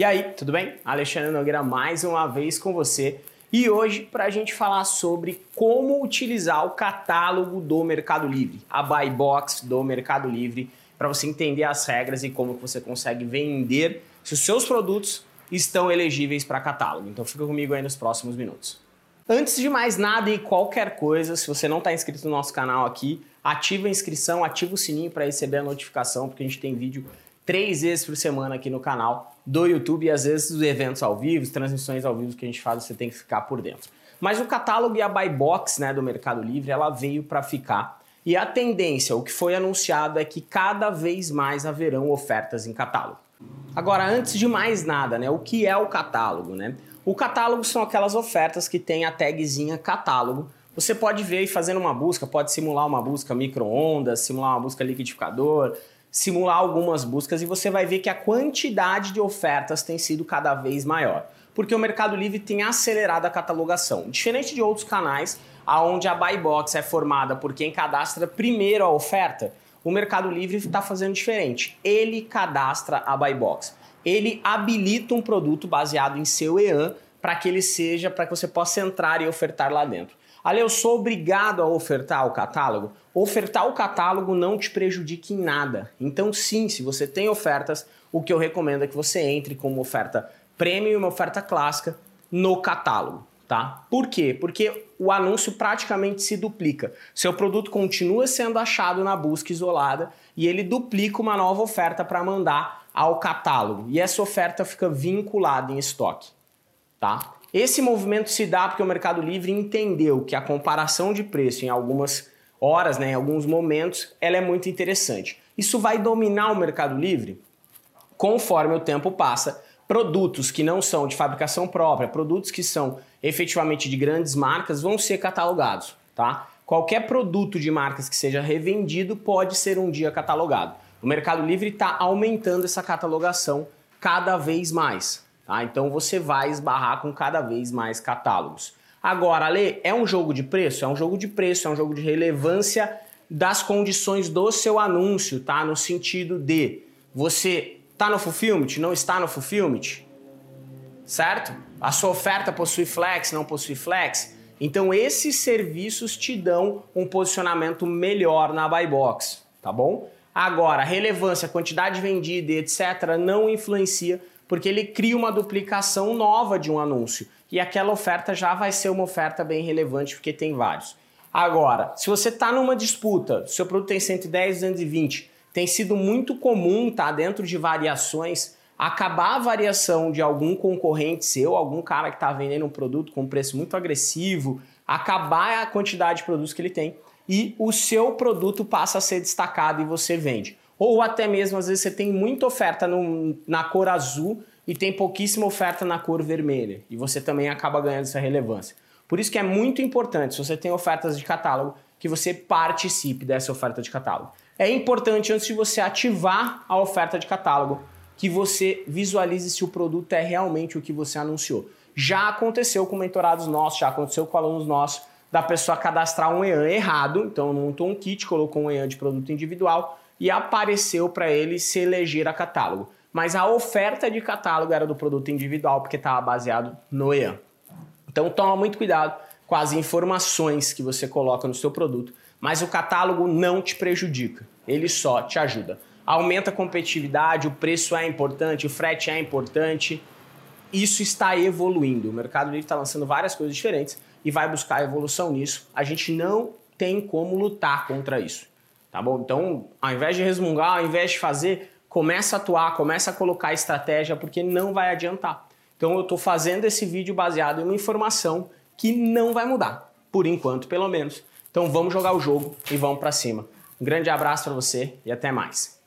E aí, tudo bem? Alexandre Nogueira mais uma vez com você. E hoje para a gente falar sobre como utilizar o catálogo do Mercado Livre, a Buy Box do Mercado Livre, para você entender as regras e como que você consegue vender se os seus produtos estão elegíveis para catálogo. Então fica comigo aí nos próximos minutos. Antes de mais nada e qualquer coisa, se você não está inscrito no nosso canal aqui, ativa a inscrição, ativa o sininho para receber a notificação, porque a gente tem vídeo três vezes por semana aqui no canal do YouTube e às vezes os eventos ao vivo, transmissões ao vivo que a gente faz, você tem que ficar por dentro. Mas o catálogo e a buy box né, do Mercado Livre, ela veio para ficar. E a tendência, o que foi anunciado é que cada vez mais haverão ofertas em catálogo. Agora, antes de mais nada, né, o que é o catálogo? Né? O catálogo são aquelas ofertas que tem a tagzinha catálogo. Você pode ver e fazendo uma busca, pode simular uma busca micro-ondas, simular uma busca liquidificador, simular algumas buscas e você vai ver que a quantidade de ofertas tem sido cada vez maior. Porque o Mercado Livre tem acelerado a catalogação. Diferente de outros canais, onde a buy box é formada por quem cadastra primeiro a oferta, o Mercado Livre está fazendo diferente. Ele cadastra a buy box. Ele habilita um produto baseado em seu EAN para que ele seja, para que você possa entrar e ofertar lá dentro. Ali eu sou obrigado a ofertar o catálogo? Ofertar o catálogo não te prejudica em nada. Então, sim, se você tem ofertas, o que eu recomendo é que você entre com uma oferta premium e uma oferta clássica no catálogo, tá? Por quê? Porque o anúncio praticamente se duplica. Seu produto continua sendo achado na busca isolada e ele duplica uma nova oferta para mandar ao catálogo. E essa oferta fica vinculada em estoque, tá? Esse movimento se dá porque o Mercado Livre entendeu que a comparação de preço em algumas horas, né, em alguns momentos, ela é muito interessante. Isso vai dominar o Mercado Livre conforme o tempo passa. Produtos que não são de fabricação própria, produtos que são efetivamente de grandes marcas, vão ser catalogados, tá? Qualquer produto de marcas que seja revendido pode ser um dia catalogado. O Mercado Livre está aumentando essa catalogação cada vez mais. Tá? Então você vai esbarrar com cada vez mais catálogos. Agora, Ale, é um jogo de preço? É um jogo de preço, é um jogo de relevância das condições do seu anúncio, tá? No sentido de você está no fulfillment, não está no fulfillment, certo? A sua oferta possui flex, não possui flex. Então esses serviços te dão um posicionamento melhor na buy box, tá bom? Agora, relevância, quantidade vendida, etc, não influencia porque ele cria uma duplicação nova de um anúncio e aquela oferta já vai ser uma oferta bem relevante porque tem vários. Agora, se você está numa disputa, seu produto tem 110, 220, tem sido muito comum, tá, dentro de variações, acabar a variação de algum concorrente seu, algum cara que está vendendo um produto com um preço muito agressivo, acabar a quantidade de produtos que ele tem e o seu produto passa a ser destacado e você vende. Ou até mesmo, às vezes, você tem muita oferta no, na cor azul e tem pouquíssima oferta na cor vermelha. E você também acaba ganhando essa relevância. Por isso que é muito importante, se você tem ofertas de catálogo, que você participe dessa oferta de catálogo. É importante, antes de você ativar a oferta de catálogo, que você visualize se o produto é realmente o que você anunciou. Já aconteceu com mentorados nossos, já aconteceu com alunos nossos, da pessoa cadastrar um EAN errado, então montou um kit, colocou um EAN de produto individual, e apareceu para ele se eleger a catálogo. Mas a oferta de catálogo era do produto individual porque estava baseado no EAN. Então toma muito cuidado com as informações que você coloca no seu produto, mas o catálogo não te prejudica, ele só te ajuda. Aumenta a competitividade, o preço é importante, o frete é importante. Isso está evoluindo. O Mercado Livre está lançando várias coisas diferentes e vai buscar evolução nisso. A gente não tem como lutar contra isso tá bom? Então, ao invés de resmungar, ao invés de fazer, começa a atuar, começa a colocar estratégia, porque não vai adiantar. Então, eu estou fazendo esse vídeo baseado em uma informação que não vai mudar, por enquanto, pelo menos. Então, vamos jogar o jogo e vamos para cima. Um grande abraço para você e até mais.